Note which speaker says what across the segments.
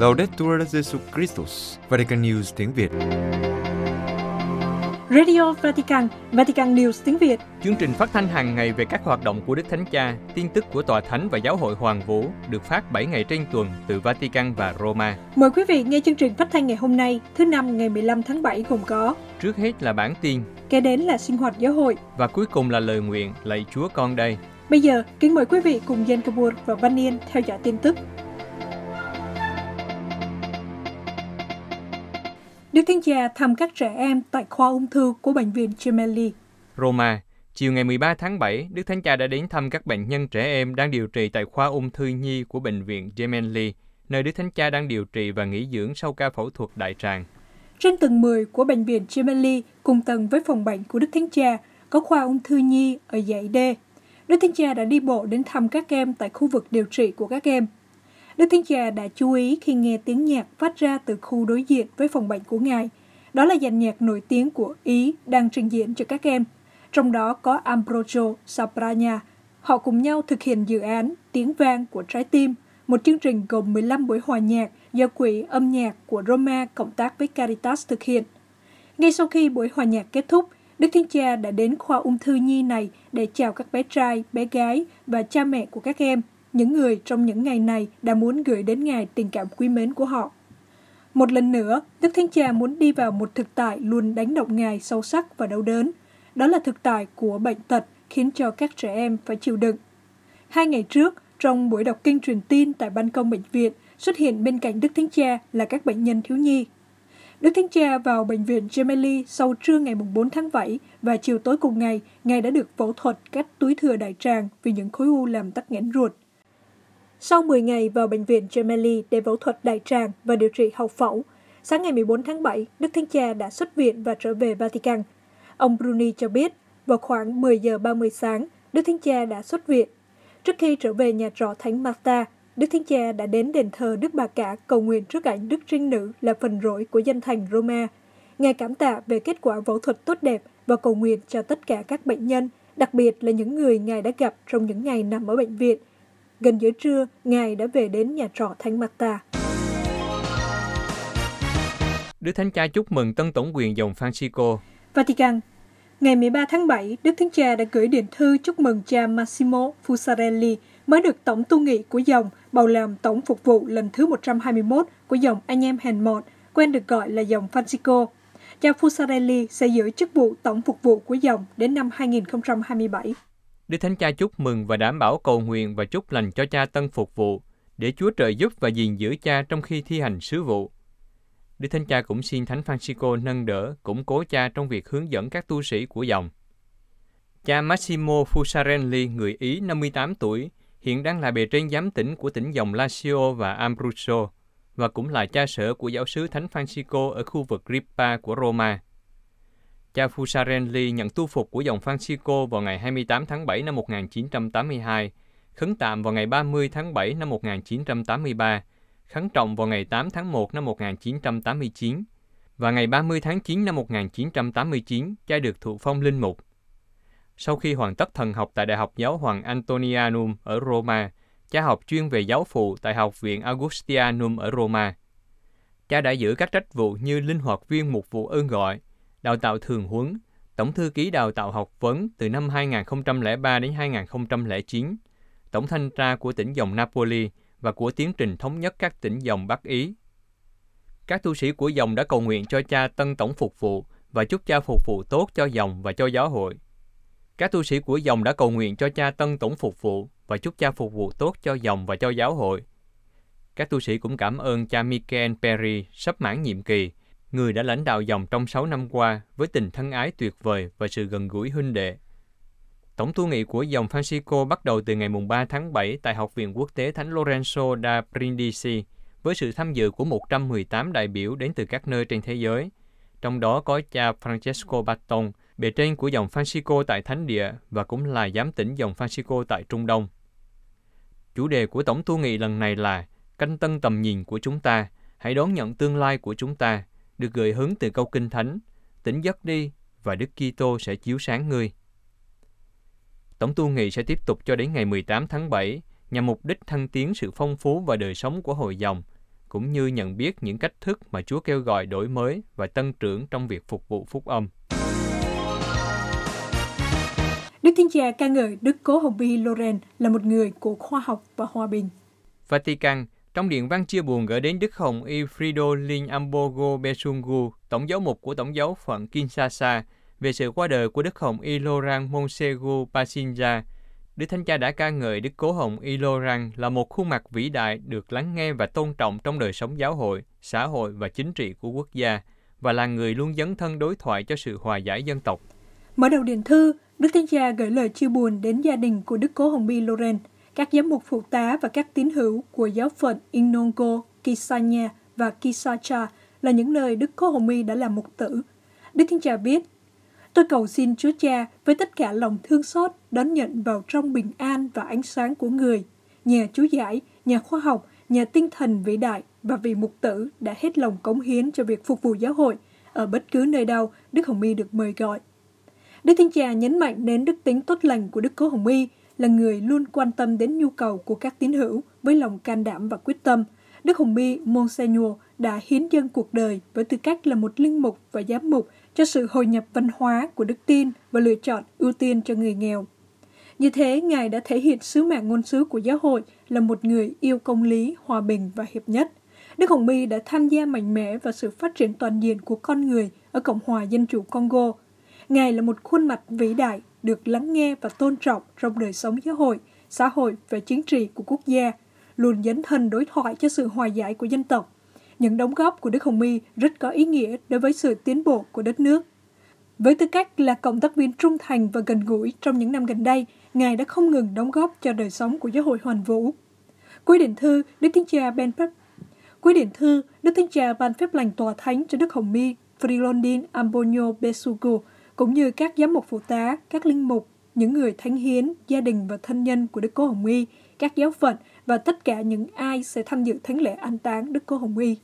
Speaker 1: Laudetur Jesu Christus, Vatican News tiếng Việt.
Speaker 2: Radio Vatican, Vatican News tiếng Việt.
Speaker 3: Chương trình phát thanh hàng ngày về các hoạt động của Đức Thánh Cha, tin tức của Tòa Thánh và Giáo hội Hoàng Vũ được phát 7 ngày trên tuần từ Vatican và Roma.
Speaker 2: Mời quý vị nghe chương trình phát thanh ngày hôm nay, thứ năm ngày 15 tháng 7 gồm có
Speaker 3: Trước hết là bản tin
Speaker 2: kế đến là sinh hoạt giáo hội.
Speaker 3: và cuối cùng là lời nguyện lạy Chúa con đây.
Speaker 2: Bây giờ, kính mời quý vị cùng Jen Kabur và Văn Yên theo dõi tin tức. Đức Thánh Cha thăm các trẻ em tại khoa ung thư của Bệnh viện Gemelli.
Speaker 3: Roma, chiều ngày 13 tháng 7, Đức Thánh Cha đã đến thăm các bệnh nhân trẻ em đang điều trị tại khoa ung thư nhi của Bệnh viện Gemelli, nơi Đức Thánh Cha đang điều trị và nghỉ dưỡng sau ca phẫu thuật đại tràng.
Speaker 2: Trên tầng 10 của Bệnh viện Gemelli, cùng tầng với phòng bệnh của Đức Thánh Cha, có khoa ung thư nhi ở dãy D. Đức Thánh Cha đã đi bộ đến thăm các em tại khu vực điều trị của các em. Đức Thánh Cha đã chú ý khi nghe tiếng nhạc phát ra từ khu đối diện với phòng bệnh của Ngài. Đó là dàn nhạc nổi tiếng của Ý đang trình diễn cho các em. Trong đó có Ambrogio Saprania. Họ cùng nhau thực hiện dự án Tiếng vang của trái tim, một chương trình gồm 15 buổi hòa nhạc do Quỹ âm nhạc của Roma cộng tác với Caritas thực hiện. Ngay sau khi buổi hòa nhạc kết thúc, Đức thiên Cha đã đến khoa ung thư nhi này để chào các bé trai, bé gái và cha mẹ của các em, những người trong những ngày này đã muốn gửi đến Ngài tình cảm quý mến của họ. Một lần nữa, Đức Thánh Cha muốn đi vào một thực tại luôn đánh động Ngài sâu sắc và đau đớn. Đó là thực tại của bệnh tật khiến cho các trẻ em phải chịu đựng. Hai ngày trước, trong buổi đọc kinh truyền tin tại ban công bệnh viện, xuất hiện bên cạnh Đức Thánh Cha là các bệnh nhân thiếu nhi. Đức Thánh Cha vào bệnh viện Gemelli sau trưa ngày 4 tháng 7 và chiều tối cùng ngày, Ngài đã được phẫu thuật cắt túi thừa đại tràng vì những khối u làm tắc nghẽn ruột. Sau 10 ngày vào bệnh viện Gemelli để phẫu thuật đại tràng và điều trị hậu phẫu, sáng ngày 14 tháng 7, Đức Thánh Cha đã xuất viện và trở về Vatican. Ông Bruni cho biết, vào khoảng 10 giờ 30 sáng, Đức Thánh Cha đã xuất viện. Trước khi trở về nhà trọ Thánh Marta, Đức Thánh Cha đã đến đền thờ Đức Bà Cả cầu nguyện trước ảnh Đức Trinh Nữ là phần rỗi của dân thành Roma. Ngài cảm tạ về kết quả phẫu thuật tốt đẹp và cầu nguyện cho tất cả các bệnh nhân, đặc biệt là những người Ngài đã gặp trong những ngày nằm ở bệnh viện. Gần giữa trưa, Ngài đã về đến nhà trọ Thánh Marta.
Speaker 3: Đức Thánh Cha chúc mừng tân tổng quyền dòng Francisco.
Speaker 2: Vatican Ngày 13 tháng 7, Đức Thánh Cha đã gửi điện thư chúc mừng cha Massimo Fusarelli mới được tổng tu nghị của dòng bầu làm tổng phục vụ lần thứ 121 của dòng anh em hèn mọn, quen được gọi là dòng Francisco. Cha Fusarelli sẽ giữ chức vụ tổng phục vụ của dòng đến năm 2027.
Speaker 3: Đức Thánh Cha chúc mừng và đảm bảo cầu nguyện và chúc lành cho cha tân phục vụ, để Chúa trợ giúp và gìn giữ cha trong khi thi hành sứ vụ. Đức Thánh Cha cũng xin Thánh Francisco nâng đỡ, củng cố cha trong việc hướng dẫn các tu sĩ của dòng. Cha Massimo Fusarelli, người Ý 58 tuổi, hiện đang là bề trên giám tỉnh của tỉnh dòng Lazio và Abruzzo, và cũng là cha sở của giáo sứ Thánh Francisco ở khu vực Ripa của Roma. Cha Fusarelli nhận tu phục của dòng Francisco vào ngày 28 tháng 7 năm 1982, khấn tạm vào ngày 30 tháng 7 năm 1983, khấn trọng vào ngày 8 tháng 1 năm 1989, và ngày 30 tháng 9 năm 1989, cha được thụ phong linh mục. Sau khi hoàn tất thần học tại Đại học Giáo hoàng Antonianum ở Roma, cha học chuyên về giáo phụ tại Học viện Augustianum ở Roma. Cha đã giữ các trách vụ như linh hoạt viên mục vụ ơn gọi, đào tạo thường huấn, tổng thư ký đào tạo học vấn từ năm 2003 đến 2009, tổng thanh tra của tỉnh dòng Napoli và của tiến trình thống nhất các tỉnh dòng Bắc Ý. Các tu sĩ của dòng đã cầu nguyện cho cha tân tổng phục vụ và chúc cha phục vụ tốt cho dòng và cho giáo hội. Các tu sĩ của dòng đã cầu nguyện cho cha tân tổng phục vụ và chúc cha phục vụ tốt cho dòng và cho giáo hội. Các tu sĩ cũng cảm ơn cha Michael Perry sắp mãn nhiệm kỳ, người đã lãnh đạo dòng trong 6 năm qua với tình thân ái tuyệt vời và sự gần gũi huynh đệ. Tổng tu nghị của dòng Francisco bắt đầu từ ngày 3 tháng 7 tại Học viện Quốc tế Thánh Lorenzo da Brindisi với sự tham dự của 118 đại biểu đến từ các nơi trên thế giới. Trong đó có cha Francesco Batton, bề trên của dòng Francisco tại Thánh Địa và cũng là giám tỉnh dòng Francisco tại Trung Đông. Chủ đề của Tổng tu nghị lần này là Canh tân tầm nhìn của chúng ta, hãy đón nhận tương lai của chúng ta, được gợi hứng từ câu Kinh Thánh, tỉnh giấc đi và Đức Kitô sẽ chiếu sáng ngươi. Tổng tu nghị sẽ tiếp tục cho đến ngày 18 tháng 7 nhằm mục đích thăng tiến sự phong phú và đời sống của hội dòng cũng như nhận biết những cách thức mà Chúa kêu gọi đổi mới và tăng trưởng trong việc phục vụ phúc âm.
Speaker 2: Đức Thiên Cha ca ngợi Đức Cố Hồng Vi Loren là một người của khoa học và hòa bình.
Speaker 3: Vatican, trong điện văn chia buồn gửi đến Đức Hồng Y Frido Linh Ambogo Besungu, tổng giáo mục của tổng giáo phận Kinshasa, về sự qua đời của Đức Hồng Y Laurent Monsegu Pasinja, Đức Thánh Cha đã ca ngợi Đức Cố Hồng Y Laurent là một khuôn mặt vĩ đại được lắng nghe và tôn trọng trong đời sống giáo hội, xã hội và chính trị của quốc gia, và là người luôn dấn thân đối thoại cho sự hòa giải dân tộc.
Speaker 2: Mở đầu điện thư, Đức Thánh Cha gửi lời chia buồn đến gia đình của Đức Cố Hồng Y Laurent, các giám mục phụ tá và các tín hữu của giáo phận Inongo, Kisanya và Kisacha là những nơi Đức Cố Hồng Y đã làm mục tử. Đức Thánh Cha biết, Tôi cầu xin Chúa Cha với tất cả lòng thương xót đón nhận vào trong bình an và ánh sáng của người, nhà chú giải, nhà khoa học, nhà tinh thần vĩ đại và vị mục tử đã hết lòng cống hiến cho việc phục vụ giáo hội ở bất cứ nơi đâu Đức Hồng Y được mời gọi. Đức Thánh Cha nhấn mạnh đến đức tính tốt lành của Đức Cố Hồng Y là người luôn quan tâm đến nhu cầu của các tín hữu với lòng can đảm và quyết tâm. Đức Hồng Y Monsignor đã hiến dâng cuộc đời với tư cách là một linh mục và giám mục cho sự hội nhập văn hóa của đức tin và lựa chọn ưu tiên cho người nghèo. Như thế, Ngài đã thể hiện sứ mạng ngôn sứ của giáo hội là một người yêu công lý, hòa bình và hiệp nhất. Đức Hồng My đã tham gia mạnh mẽ vào sự phát triển toàn diện của con người ở Cộng hòa Dân chủ Congo. Ngài là một khuôn mặt vĩ đại, được lắng nghe và tôn trọng trong đời sống giáo hội, xã hội và chính trị của quốc gia, luôn dấn thân đối thoại cho sự hòa giải của dân tộc những đóng góp của Đức Hồng My rất có ý nghĩa đối với sự tiến bộ của đất nước. Với tư cách là cộng tác viên trung thành và gần gũi trong những năm gần đây, Ngài đã không ngừng đóng góp cho đời sống của giáo hội hoàn vũ. Cuối điện thư, Đức Thánh Cha Ben Phép Cuối điện thư, Đức Thánh Cha ban phép lành tòa thánh cho Đức Hồng My, Frilondin Ambonio Besugo, cũng như các giám mục phụ tá, các linh mục, những người thánh hiến, gia đình và thân nhân của Đức Cố Hồng My, các giáo phận và tất cả những ai sẽ tham dự thánh lễ an táng Đức Cố Hồng My.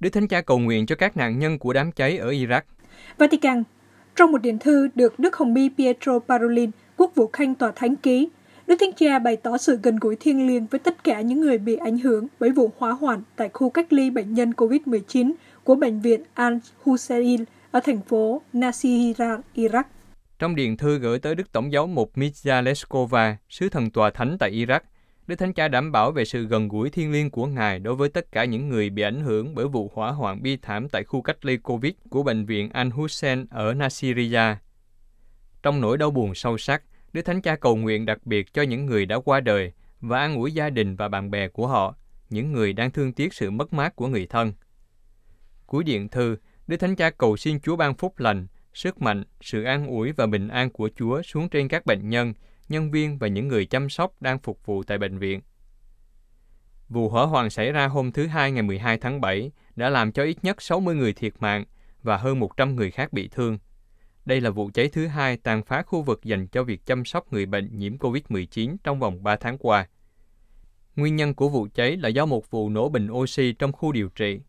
Speaker 3: Đức Thánh Cha cầu nguyện cho các nạn nhân của đám cháy ở Iraq.
Speaker 2: Vatican Trong một điện thư được Đức Hồng My Pietro Parolin, quốc vụ khanh tòa thánh ký, Đức Thánh Cha bày tỏ sự gần gũi thiêng liêng với tất cả những người bị ảnh hưởng bởi vụ hỏa hoạn tại khu cách ly bệnh nhân COVID-19 của Bệnh viện Al-Hussein ở thành phố Nasiriyah, Iraq.
Speaker 3: Trong điện thư gửi tới Đức Tổng giáo mục Mirza Leskova, sứ thần tòa thánh tại Iraq, Đức Thánh Cha đảm bảo về sự gần gũi thiêng liêng của Ngài đối với tất cả những người bị ảnh hưởng bởi vụ hỏa hoạn bi thảm tại khu cách ly COVID của Bệnh viện Al-Hussein ở Nasiriyah. Trong nỗi đau buồn sâu sắc, Đức Thánh Cha cầu nguyện đặc biệt cho những người đã qua đời và an ủi gia đình và bạn bè của họ, những người đang thương tiếc sự mất mát của người thân. Cuối điện thư, Đức Thánh Cha cầu xin Chúa ban phúc lành, sức mạnh, sự an ủi và bình an của Chúa xuống trên các bệnh nhân, nhân viên và những người chăm sóc đang phục vụ tại bệnh viện. Vụ hỏa hoạn xảy ra hôm thứ Hai ngày 12 tháng 7 đã làm cho ít nhất 60 người thiệt mạng và hơn 100 người khác bị thương. Đây là vụ cháy thứ hai tàn phá khu vực dành cho việc chăm sóc người bệnh nhiễm COVID-19 trong vòng 3 tháng qua. Nguyên nhân của vụ cháy là do một vụ nổ bình oxy trong khu điều trị.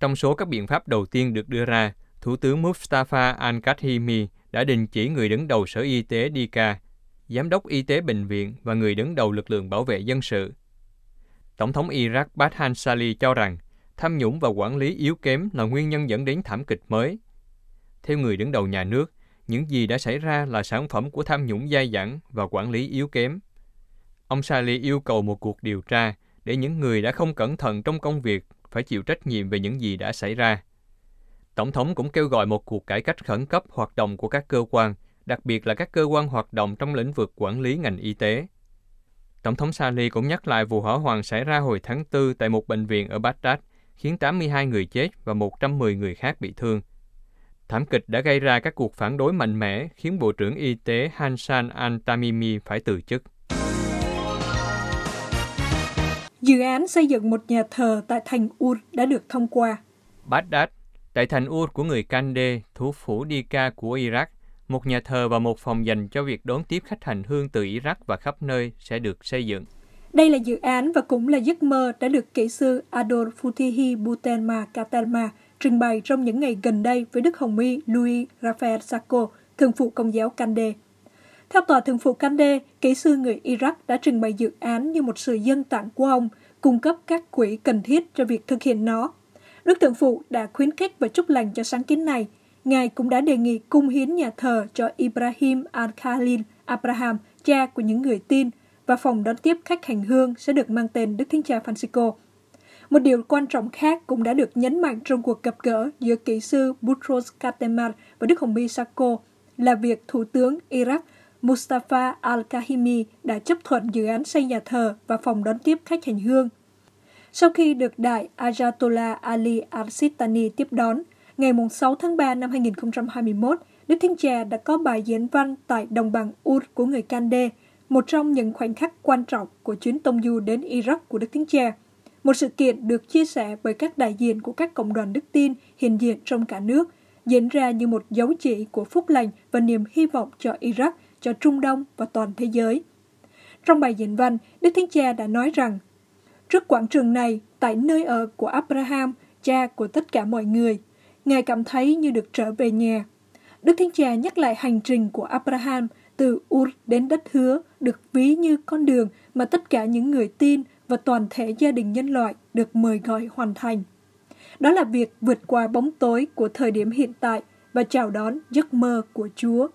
Speaker 3: Trong số các biện pháp đầu tiên được đưa ra, Thủ tướng Mustafa Al-Kadhimi đã đình chỉ người đứng đầu Sở Y tế Dika, Giám đốc Y tế Bệnh viện và người đứng đầu lực lượng bảo vệ dân sự. Tổng thống Iraq Barhan Sali cho rằng tham nhũng và quản lý yếu kém là nguyên nhân dẫn đến thảm kịch mới. Theo người đứng đầu nhà nước, những gì đã xảy ra là sản phẩm của tham nhũng dai dẳng và quản lý yếu kém. Ông Sally yêu cầu một cuộc điều tra để những người đã không cẩn thận trong công việc phải chịu trách nhiệm về những gì đã xảy ra. Tổng thống cũng kêu gọi một cuộc cải cách khẩn cấp hoạt động của các cơ quan, đặc biệt là các cơ quan hoạt động trong lĩnh vực quản lý ngành y tế. Tổng thống Sali cũng nhắc lại vụ hỏa hoạn xảy ra hồi tháng 4 tại một bệnh viện ở Baghdad, khiến 82 người chết và 110 người khác bị thương. Thảm kịch đã gây ra các cuộc phản đối mạnh mẽ, khiến Bộ trưởng Y tế Hansan al-Tamimi phải từ chức.
Speaker 2: Dự án xây dựng một nhà thờ tại thành Ur đã được thông qua.
Speaker 3: Baghdad Tại thành Ur của người Kande, thủ phủ Dika của Iraq, một nhà thờ và một phòng dành cho việc đón tiếp khách hành hương từ Iraq và khắp nơi sẽ được xây dựng.
Speaker 2: Đây là dự án và cũng là giấc mơ đã được kỹ sư Adol Futihi Butenma Katalma trình bày trong những ngày gần đây với Đức Hồng Y Louis Raphael Sacco, thường phụ công giáo Kande. Theo tòa thường phụ Kande, kỹ sư người Iraq đã trình bày dự án như một sự dân tặng của ông, cung cấp các quỹ cần thiết cho việc thực hiện nó. Đức Thượng Phụ đã khuyến khích và chúc lành cho sáng kiến này. Ngài cũng đã đề nghị cung hiến nhà thờ cho Ibrahim al-Khalil Abraham, cha của những người tin, và phòng đón tiếp khách hành hương sẽ được mang tên Đức Thánh Cha Francisco. Một điều quan trọng khác cũng đã được nhấn mạnh trong cuộc gặp gỡ giữa kỹ sư Boutros Katemar và Đức Hồng Y Sako là việc Thủ tướng Iraq Mustafa al-Kahimi đã chấp thuận dự án xây nhà thờ và phòng đón tiếp khách hành hương. Sau khi được Đại Ayatollah Ali al-Sistani tiếp đón, ngày 6 tháng 3 năm 2021, Đức Thánh Cha đã có bài diễn văn tại đồng bằng Ur của người Kande, một trong những khoảnh khắc quan trọng của chuyến tông du đến Iraq của Đức Thánh Cha. Một sự kiện được chia sẻ bởi các đại diện của các cộng đoàn đức tin hiện diện trong cả nước, diễn ra như một dấu chỉ của phúc lành và niềm hy vọng cho Iraq, cho Trung Đông và toàn thế giới. Trong bài diễn văn, Đức Thánh Cha đã nói rằng, trước quảng trường này, tại nơi ở của Abraham, cha của tất cả mọi người, Ngài cảm thấy như được trở về nhà. Đức Thánh Cha nhắc lại hành trình của Abraham từ Ur đến đất hứa được ví như con đường mà tất cả những người tin và toàn thể gia đình nhân loại được mời gọi hoàn thành. Đó là việc vượt qua bóng tối của thời điểm hiện tại và chào đón giấc mơ của Chúa.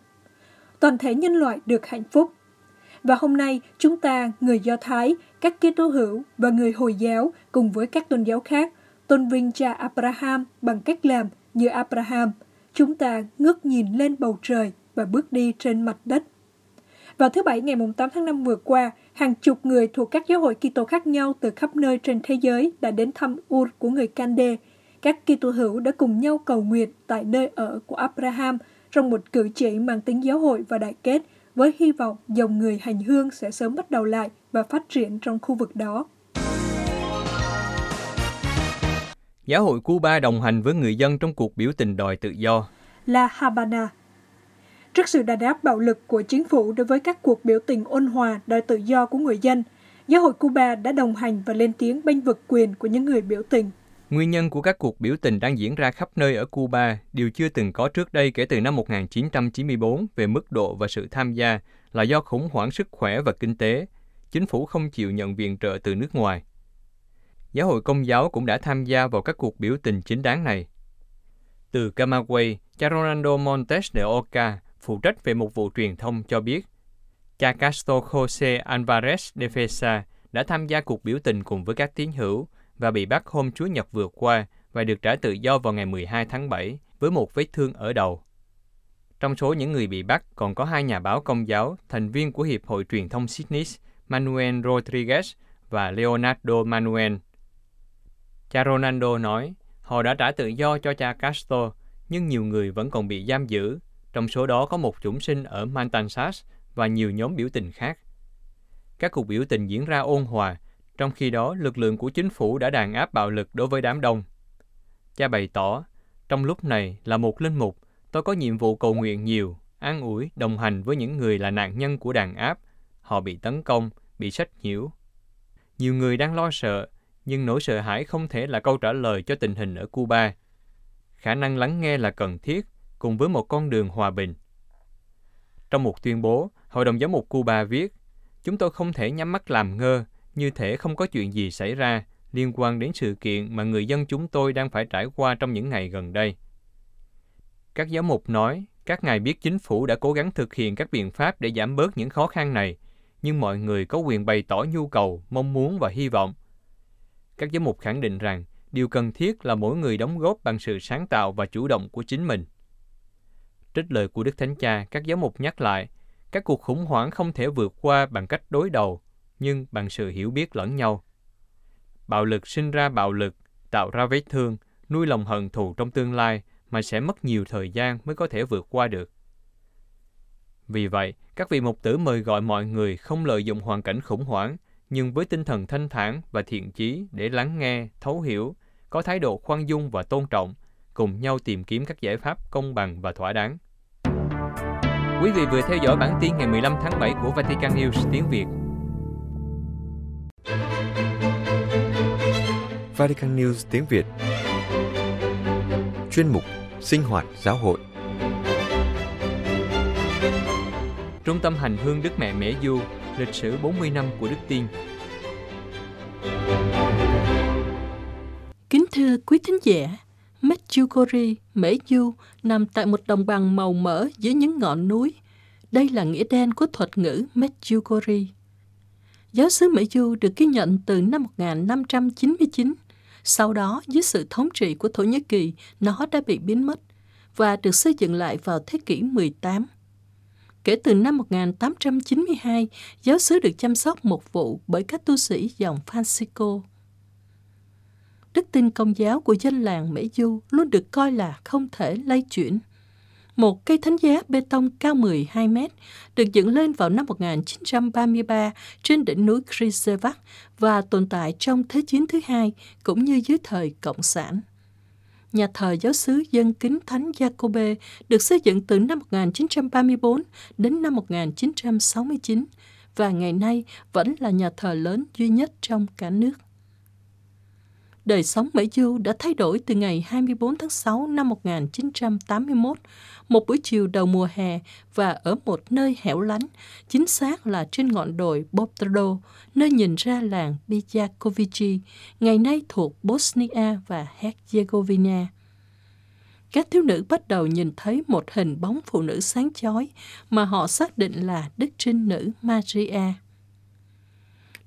Speaker 2: Toàn thể nhân loại được hạnh phúc. Và hôm nay chúng ta, người Do Thái, các Kitô hữu và người Hồi giáo cùng với các tôn giáo khác tôn vinh cha Abraham bằng cách làm như Abraham. Chúng ta ngước nhìn lên bầu trời và bước đi trên mặt đất. Vào thứ Bảy ngày 8 tháng 5 vừa qua, hàng chục người thuộc các giáo hội Kitô khác nhau từ khắp nơi trên thế giới đã đến thăm Ur của người Kande. Các Kitô hữu đã cùng nhau cầu nguyện tại nơi ở của Abraham trong một cử chỉ mang tính giáo hội và đại kết với hy vọng dòng người hành hương sẽ sớm bắt đầu lại và phát triển trong khu vực đó.
Speaker 3: Giáo hội Cuba đồng hành với người dân trong cuộc biểu tình đòi tự do.
Speaker 2: La Habana Trước sự đàn áp bạo lực của chính phủ đối với các cuộc biểu tình ôn hòa đòi tự do của người dân, Giáo hội Cuba đã đồng hành và lên tiếng bênh vực quyền của những người biểu tình.
Speaker 3: Nguyên nhân của các cuộc biểu tình đang diễn ra khắp nơi ở Cuba đều chưa từng có trước đây kể từ năm 1994 về mức độ và sự tham gia là do khủng hoảng sức khỏe và kinh tế. Chính phủ không chịu nhận viện trợ từ nước ngoài. Giáo hội Công giáo cũng đã tham gia vào các cuộc biểu tình chính đáng này. Từ Camagüey, cha Ronaldo Montes de Oca, phụ trách về một vụ truyền thông cho biết, cha Castro Jose Alvarez de Fesa đã tham gia cuộc biểu tình cùng với các tín hữu và bị bắt hôm Chúa Nhật vừa qua và được trả tự do vào ngày 12 tháng 7 với một vết thương ở đầu. Trong số những người bị bắt còn có hai nhà báo công giáo, thành viên của Hiệp hội Truyền thông Sydney, Manuel Rodriguez và Leonardo Manuel. Cha Ronaldo nói, họ đã trả tự do cho cha Castro, nhưng nhiều người vẫn còn bị giam giữ, trong số đó có một chủng sinh ở Mantansas và nhiều nhóm biểu tình khác. Các cuộc biểu tình diễn ra ôn hòa, trong khi đó lực lượng của chính phủ đã đàn áp bạo lực đối với đám đông. Cha bày tỏ, trong lúc này là một linh mục, tôi có nhiệm vụ cầu nguyện nhiều, an ủi, đồng hành với những người là nạn nhân của đàn áp. Họ bị tấn công, bị sách nhiễu. Nhiều người đang lo sợ, nhưng nỗi sợ hãi không thể là câu trả lời cho tình hình ở Cuba. Khả năng lắng nghe là cần thiết, cùng với một con đường hòa bình. Trong một tuyên bố, Hội đồng Giám mục Cuba viết, Chúng tôi không thể nhắm mắt làm ngơ, như thể không có chuyện gì xảy ra liên quan đến sự kiện mà người dân chúng tôi đang phải trải qua trong những ngày gần đây. Các giáo mục nói, các ngài biết chính phủ đã cố gắng thực hiện các biện pháp để giảm bớt những khó khăn này, nhưng mọi người có quyền bày tỏ nhu cầu, mong muốn và hy vọng. Các giám mục khẳng định rằng điều cần thiết là mỗi người đóng góp bằng sự sáng tạo và chủ động của chính mình. Trích lời của Đức Thánh Cha, các giáo mục nhắc lại, các cuộc khủng hoảng không thể vượt qua bằng cách đối đầu, nhưng bằng sự hiểu biết lẫn nhau. Bạo lực sinh ra bạo lực, tạo ra vết thương, nuôi lòng hận thù trong tương lai mà sẽ mất nhiều thời gian mới có thể vượt qua được. Vì vậy, các vị mục tử mời gọi mọi người không lợi dụng hoàn cảnh khủng hoảng, nhưng với tinh thần thanh thản và thiện chí để lắng nghe, thấu hiểu, có thái độ khoan dung và tôn trọng, cùng nhau tìm kiếm các giải pháp công bằng và thỏa đáng. Quý vị vừa theo dõi bản tin ngày 15 tháng 7 của Vatican News tiếng Việt.
Speaker 1: Vatican News tiếng Việt Chuyên mục Sinh hoạt giáo hội
Speaker 3: Trung tâm hành hương Đức Mẹ Mễ Du, lịch sử 40 năm của Đức Tiên.
Speaker 4: Kính thưa quý thính giả, Medjugorje, Mễ Du nằm tại một đồng bằng màu mỡ dưới những ngọn núi. Đây là nghĩa đen của thuật ngữ Medjugorje. Giáo xứ Mễ Du được ghi nhận từ năm 1599. Sau đó, dưới sự thống trị của Thổ Nhĩ Kỳ, nó đã bị biến mất và được xây dựng lại vào thế kỷ 18. Kể từ năm 1892, giáo xứ được chăm sóc một vụ bởi các tu sĩ dòng Francisco. Đức tin công giáo của dân làng Mỹ Du luôn được coi là không thể lay chuyển. Một cây thánh giá bê tông cao 12 mét được dựng lên vào năm 1933 trên đỉnh núi Krisevac và tồn tại trong Thế chiến thứ hai cũng như dưới thời Cộng sản. Nhà thờ giáo xứ dân kính Thánh Jacobe được xây dựng từ năm 1934 đến năm 1969 và ngày nay vẫn là nhà thờ lớn duy nhất trong cả nước. Đời sống Mỹ Du đã thay đổi từ ngày 24 tháng 6 năm 1981, một buổi chiều đầu mùa hè và ở một nơi hẻo lánh, chính xác là trên ngọn đồi Bobtro, nơi nhìn ra làng Bijakovici, ngày nay thuộc Bosnia và Herzegovina. Các thiếu nữ bắt đầu nhìn thấy một hình bóng phụ nữ sáng chói mà họ xác định là Đức Trinh Nữ Maria.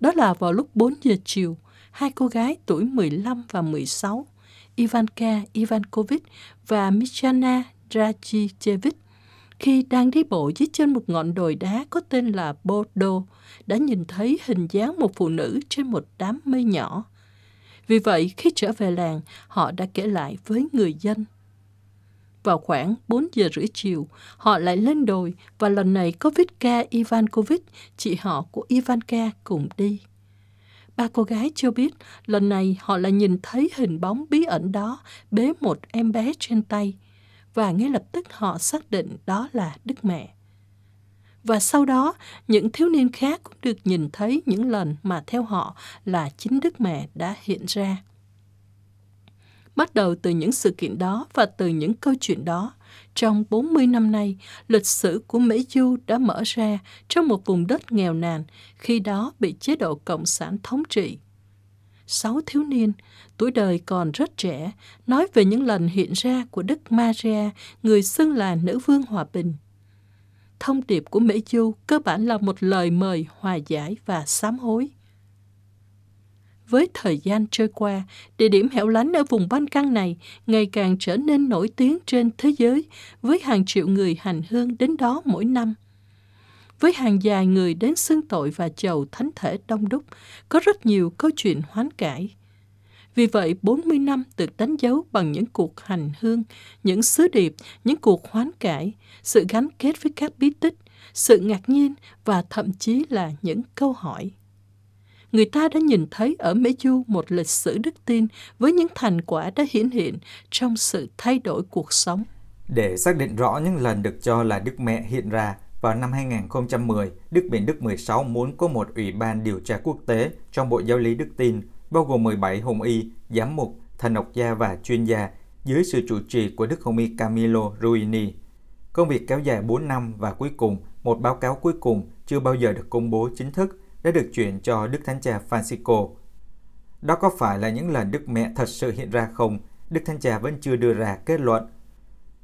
Speaker 4: Đó là vào lúc 4 giờ chiều, hai cô gái tuổi 15 và 16, Ivanka Ivankovic và Michana Dragicevic, khi đang đi bộ dưới chân một ngọn đồi đá có tên là Bodo, đã nhìn thấy hình dáng một phụ nữ trên một đám mây nhỏ. Vì vậy, khi trở về làng, họ đã kể lại với người dân. Vào khoảng 4 giờ rưỡi chiều, họ lại lên đồi và lần này có Vitka Ivankovic, chị họ của Ivanka cùng đi. Ba cô gái cho biết lần này họ lại nhìn thấy hình bóng bí ẩn đó bế một em bé trên tay và ngay lập tức họ xác định đó là Đức Mẹ. Và sau đó, những thiếu niên khác cũng được nhìn thấy những lần mà theo họ là chính Đức Mẹ đã hiện ra. Bắt đầu từ những sự kiện đó và từ những câu chuyện đó, trong 40 năm nay, lịch sử của Mỹ Du đã mở ra trong một vùng đất nghèo nàn, khi đó bị chế độ Cộng sản thống trị. Sáu thiếu niên, tuổi đời còn rất trẻ, nói về những lần hiện ra của Đức Maria, người xưng là nữ vương hòa bình. Thông điệp của Mỹ Du cơ bản là một lời mời hòa giải và sám hối. Với thời gian trôi qua, địa điểm hẻo lánh ở vùng Ban Căng này ngày càng trở nên nổi tiếng trên thế giới với hàng triệu người hành hương đến đó mỗi năm. Với hàng dài người đến xưng tội và chầu thánh thể đông đúc, có rất nhiều câu chuyện hoán cải. Vì vậy, 40 năm được đánh dấu bằng những cuộc hành hương, những sứ điệp, những cuộc hoán cải, sự gắn kết với các bí tích, sự ngạc nhiên và thậm chí là những câu hỏi người ta đã nhìn thấy ở Mỹ Du một lịch sử đức tin với những thành quả đã hiển hiện trong sự thay đổi cuộc sống.
Speaker 1: Để xác định rõ những lần được cho là Đức Mẹ hiện ra, vào năm 2010, Đức Biển Đức 16 muốn có một ủy ban điều tra quốc tế trong Bộ Giáo lý Đức tin, bao gồm 17 hồng y, giám mục, thần học gia và chuyên gia, dưới sự chủ trì của Đức Hồng y Camilo Ruini. Công việc kéo dài 4 năm và cuối cùng, một báo cáo cuối cùng chưa bao giờ được công bố chính thức đã được chuyển cho Đức Thánh Cha Francisco. Đó có phải là những lần Đức Mẹ thật sự hiện ra không? Đức Thánh Cha vẫn chưa đưa ra kết luận.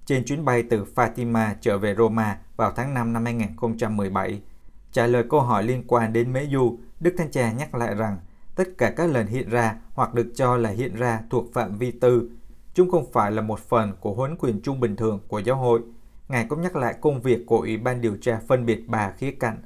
Speaker 1: Trên chuyến bay từ Fatima trở về Roma vào tháng 5 năm 2017, trả lời câu hỏi liên quan đến Mễ Du, Đức Thánh Cha nhắc lại rằng tất cả các lần hiện ra hoặc được cho là hiện ra thuộc phạm vi tư. Chúng không phải là một phần của huấn quyền chung bình thường của giáo hội. Ngài cũng nhắc lại công việc của Ủy ban điều tra phân biệt ba khía cạnh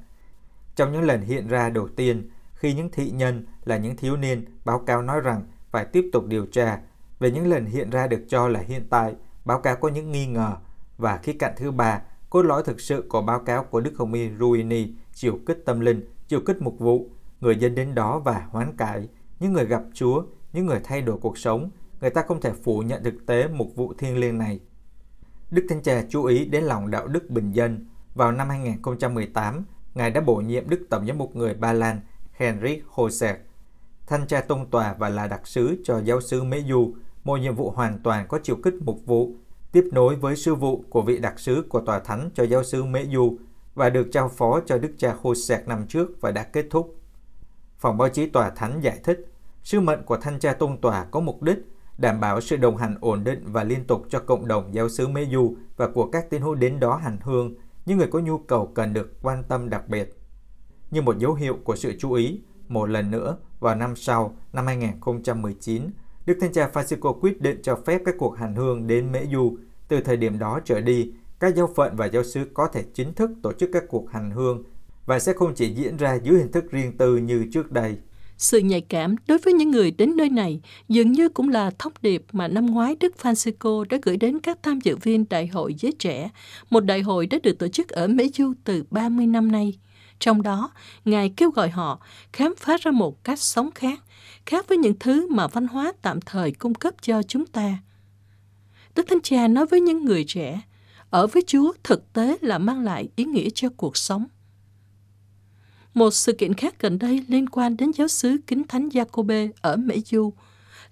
Speaker 1: trong những lần hiện ra đầu tiên, khi những thị nhân là những thiếu niên báo cáo nói rằng phải tiếp tục điều tra, về những lần hiện ra được cho là hiện tại, báo cáo có những nghi ngờ. Và khía cạnh thứ ba, cốt lõi thực sự của báo cáo của Đức Hồng Y Ruini, chiều kích tâm linh, chiều kích mục vụ, người dân đến đó và hoán cải, những người gặp Chúa, những người thay đổi cuộc sống, người ta không thể phủ nhận thực tế mục vụ thiêng liêng này. Đức Thánh Cha chú ý đến lòng đạo đức bình dân. Vào năm 2018, Ngài đã bổ nhiệm Đức Tổng giám mục người Ba Lan Henrik Hosek, thanh tra tông tòa và là đặc sứ cho giáo sứ Mễ Du, một nhiệm vụ hoàn toàn có chiều kích mục vụ, tiếp nối với sư vụ của vị đặc sứ của tòa thánh cho giáo sứ Mễ Du và được trao phó cho đức cha Hosek năm trước và đã kết thúc. Phòng báo chí tòa thánh giải thích, sứ mệnh của thanh tra tôn tòa có mục đích đảm bảo sự đồng hành ổn định và liên tục cho cộng đồng giáo xứ Mê Du và của các tín hữu đến đó hành hương, những người có nhu cầu cần được quan tâm đặc biệt. Như một dấu hiệu của sự chú ý, một lần nữa, vào năm sau, năm 2019, Đức Thánh Cha Francisco quyết định cho phép các cuộc hành hương đến Mễ Du. Từ thời điểm đó trở đi, các giáo phận và giáo sứ có thể chính thức tổ chức các cuộc hành hương và sẽ không chỉ diễn ra dưới hình thức riêng tư như trước đây.
Speaker 4: Sự nhạy cảm đối với những người đến nơi này dường như cũng là thông điệp mà năm ngoái Đức Francisco đã gửi đến các tham dự viên Đại hội Giới Trẻ, một đại hội đã được tổ chức ở Mỹ Du từ 30 năm nay. Trong đó, Ngài kêu gọi họ khám phá ra một cách sống khác, khác với những thứ mà văn hóa tạm thời cung cấp cho chúng ta. Đức Thánh Cha nói với những người trẻ, ở với Chúa thực tế là mang lại ý nghĩa cho cuộc sống. Một sự kiện khác gần đây liên quan đến giáo sứ Kính Thánh Jacobe ở Mỹ Du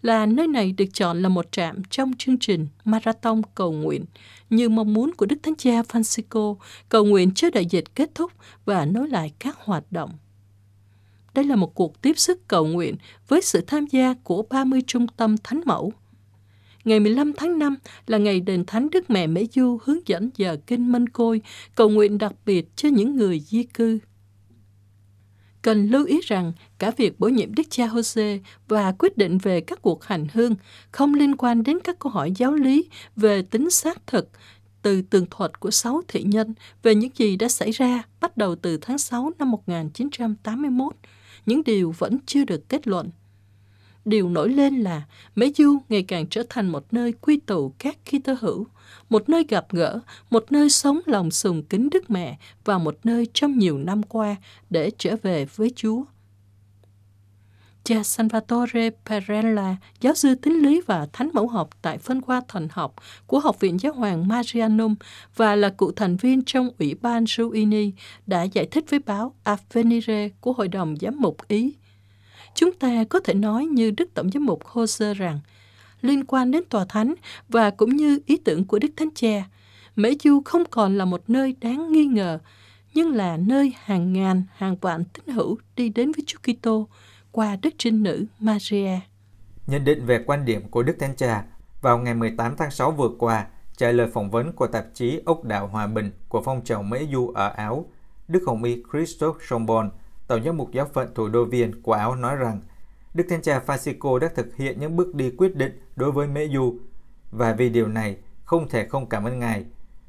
Speaker 4: là nơi này được chọn là một trạm trong chương trình Marathon cầu nguyện như mong muốn của Đức Thánh Cha Francisco cầu nguyện cho đại dịch kết thúc và nối lại các hoạt động. Đây là một cuộc tiếp sức cầu nguyện với sự tham gia của 30 trung tâm thánh mẫu. Ngày 15 tháng 5 là ngày đền thánh Đức Mẹ Mễ Du hướng dẫn giờ kinh Mân Côi, cầu nguyện đặc biệt cho những người di cư. Cần lưu ý rằng cả việc bổ nhiệm Đức cha Jose và quyết định về các cuộc hành hương không liên quan đến các câu hỏi giáo lý về tính xác thực từ tường thuật của sáu thị nhân về những gì đã xảy ra bắt đầu từ tháng 6 năm 1981, những điều vẫn chưa được kết luận. Điều nổi lên là Mễ Du ngày càng trở thành một nơi quy tụ các khi tơ hữu, một nơi gặp gỡ, một nơi sống lòng sùng kính Đức Mẹ và một nơi trong nhiều năm qua để trở về với Chúa. Cha Salvatore Perella, giáo sư tính lý và thánh mẫu học tại phân khoa thần học của Học viện Giáo hoàng Marianum và là cựu thành viên trong Ủy ban Ruini, đã giải thích với báo Avvenire của Hội đồng Giám mục Ý. Chúng ta có thể nói như Đức Tổng giám mục Hosea rằng, liên quan đến tòa thánh và cũng như ý tưởng của Đức Thánh Cha, Mễ Du không còn là một nơi đáng nghi ngờ, nhưng là nơi hàng ngàn, hàng vạn tín hữu đi đến với Chúa Kitô qua Đức Trinh Nữ Maria.
Speaker 1: Nhận định về quan điểm của Đức Thánh Cha, vào ngày 18 tháng 6 vừa qua, trả lời phỏng vấn của tạp chí Ốc đảo Hòa Bình của phong trào Mễ Du ở Áo, Đức Hồng Y Christophe Chambon, Tổng giám mục giáo phận thủ đô Viên của Áo nói rằng, Đức Thánh Cha Francisco đã thực hiện những bước đi quyết định đối với Mễ Du và vì điều này, không thể không cảm ơn Ngài.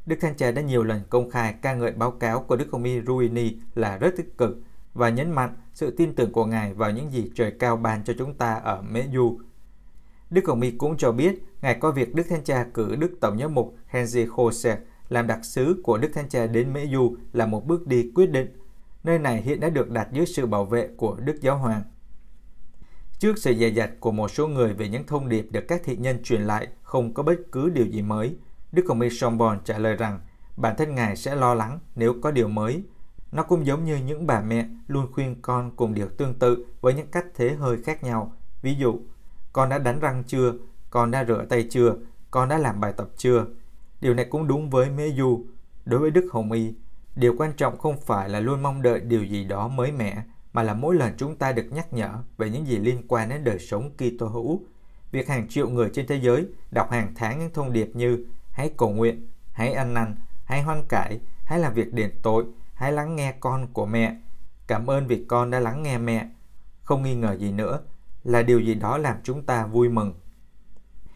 Speaker 1: Đức Thánh Cha đã nhiều lần công khai ca ngợi báo cáo của Đức Hồng Y Ruini là rất tích cực và nhấn mạnh sự tin tưởng của Ngài vào những gì trời cao ban cho chúng ta ở Mễ Du. Đức Hồng Y cũng cho biết Ngài coi việc Đức Thánh Cha cử Đức Tổng giám mục Henry Jose làm đặc sứ của Đức Thánh Cha đến Mễ Du là một bước đi quyết định. Nơi này hiện đã được đặt dưới sự bảo vệ của Đức Giáo Hoàng. Trước sự dè dặt của một số người về những thông điệp được các thị nhân truyền lại không có bất cứ điều gì mới, Đức Hồng Y Sombon trả lời rằng bản thân Ngài sẽ lo lắng nếu có điều mới. Nó cũng giống như những bà mẹ luôn khuyên con cùng điều tương tự với những cách thế hơi khác nhau. Ví dụ, con đã đánh răng chưa? Con đã rửa tay chưa? Con đã làm bài tập chưa? Điều này cũng đúng với Mê Du. Đối với Đức Hồng Y, điều quan trọng không phải là luôn mong đợi điều gì đó mới mẻ, mà là mỗi lần chúng ta được nhắc nhở về những gì liên quan đến đời sống Kitô hữu. Việc hàng triệu người trên thế giới đọc hàng tháng những thông điệp như hãy cầu nguyện, hãy ăn năn, hãy hoan cải, hãy làm việc đền tội, hãy lắng nghe con của mẹ. Cảm ơn vì con đã lắng nghe mẹ. Không nghi ngờ gì nữa, là điều gì đó làm chúng ta vui mừng.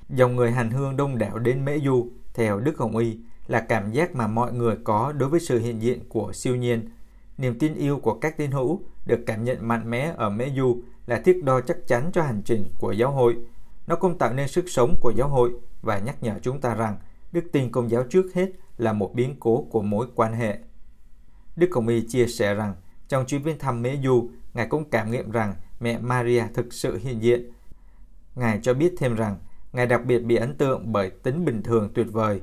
Speaker 1: Dòng người hành hương đông đảo đến Mễ Du, theo Đức Hồng Y, là cảm giác mà mọi người có đối với sự hiện diện của siêu nhiên. Niềm tin yêu của các tín hữu được cảm nhận mạnh mẽ ở Mễ Du là thước đo chắc chắn cho hành trình của giáo hội. Nó cũng tạo nên sức sống của giáo hội và nhắc nhở chúng ta rằng đức tin công giáo trước hết là một biến cố của mối quan hệ. Đức Hồng Y chia sẻ rằng trong chuyến viếng thăm Mễ Du, Ngài cũng cảm nghiệm rằng mẹ Maria thực sự hiện diện. Ngài cho biết thêm rằng Ngài đặc biệt bị ấn tượng bởi tính bình thường tuyệt vời,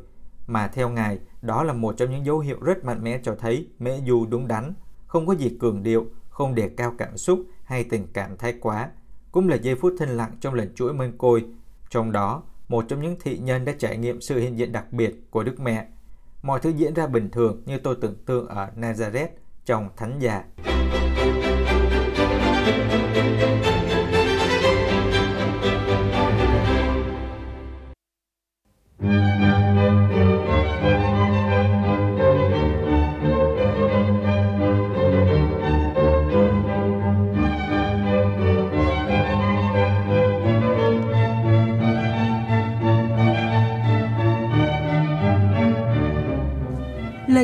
Speaker 1: mà theo Ngài đó là một trong những dấu hiệu rất mạnh mẽ cho thấy Mễ Du đúng đắn, không có gì cường điệu, không đề cao cảm xúc hay tình cảm thái quá. Cũng là giây phút thinh lặng trong lần chuỗi mân côi. Trong đó, một trong những thị nhân đã trải nghiệm sự hiện diện đặc biệt của Đức Mẹ. mọi thứ diễn ra bình thường như tôi tưởng tượng ở Nazareth trong thánh
Speaker 2: già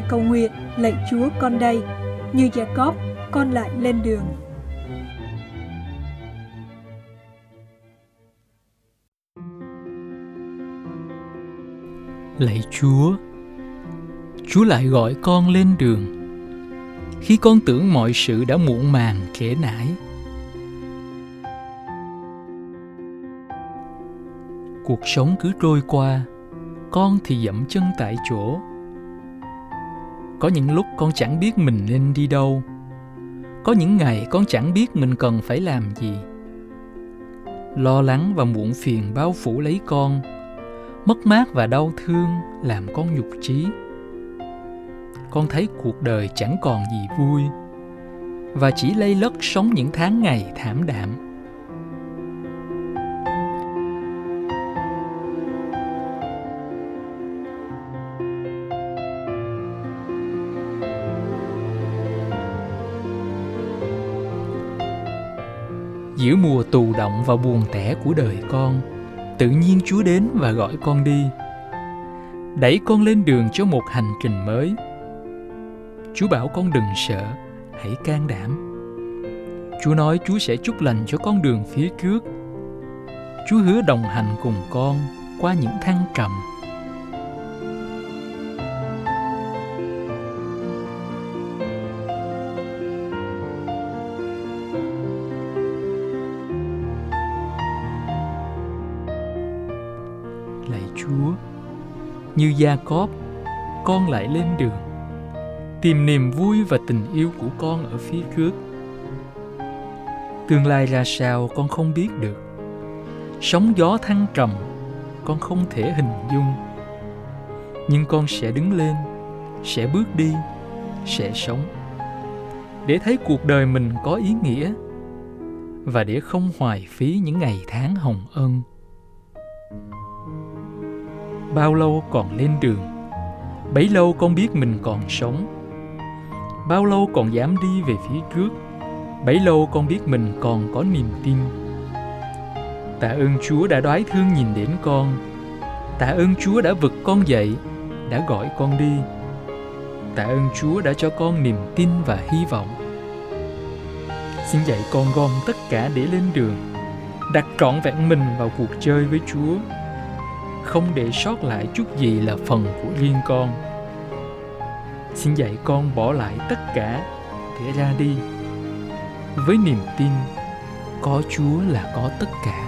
Speaker 2: cầu nguyện, lạy Chúa con đây, như Jacob, con lại lên đường.
Speaker 5: Lạy Chúa, Chúa lại gọi con lên đường. Khi con tưởng mọi sự đã muộn màng kể nải. Cuộc sống cứ trôi qua, con thì dậm chân tại chỗ. Có những lúc con chẳng biết mình nên đi đâu. Có những ngày con chẳng biết mình cần phải làm gì. Lo lắng và muộn phiền bao phủ lấy con mất mát và đau thương làm con nhục trí con thấy cuộc đời chẳng còn gì vui và chỉ lây lất sống những tháng ngày thảm đạm giữa mùa tù động và buồn tẻ của đời con tự nhiên Chúa đến và gọi con đi. Đẩy con lên đường cho một hành trình mới. Chúa bảo con đừng sợ, hãy can đảm. Chúa nói Chúa sẽ chúc lành cho con đường phía trước. Chúa hứa đồng hành cùng con qua những thăng trầm Như Gia Cóp, con lại lên đường, tìm niềm vui và tình yêu của con ở phía trước. Tương lai ra sao con không biết được. Sóng gió thăng trầm, con không thể hình dung. Nhưng con sẽ đứng lên, sẽ bước đi, sẽ sống. Để thấy cuộc đời mình có ý nghĩa và để không hoài phí những ngày tháng hồng ân bao lâu còn lên đường? Bấy lâu con biết mình còn sống. Bao lâu còn dám đi về phía trước? Bấy lâu con biết mình còn có niềm tin. Tạ ơn chúa đã đoái thương nhìn đến con. Tạ ơn chúa đã vực con dậy, đã gọi con đi. Tạ ơn chúa đã cho con niềm tin và hy vọng. Xin dạy con gom tất cả để lên đường, đặt trọn vẹn mình vào cuộc chơi với chúa không để sót lại chút gì là phần của riêng con. Xin dạy con bỏ lại tất cả để ra đi. Với niềm tin, có chúa là có tất cả.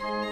Speaker 6: Bye.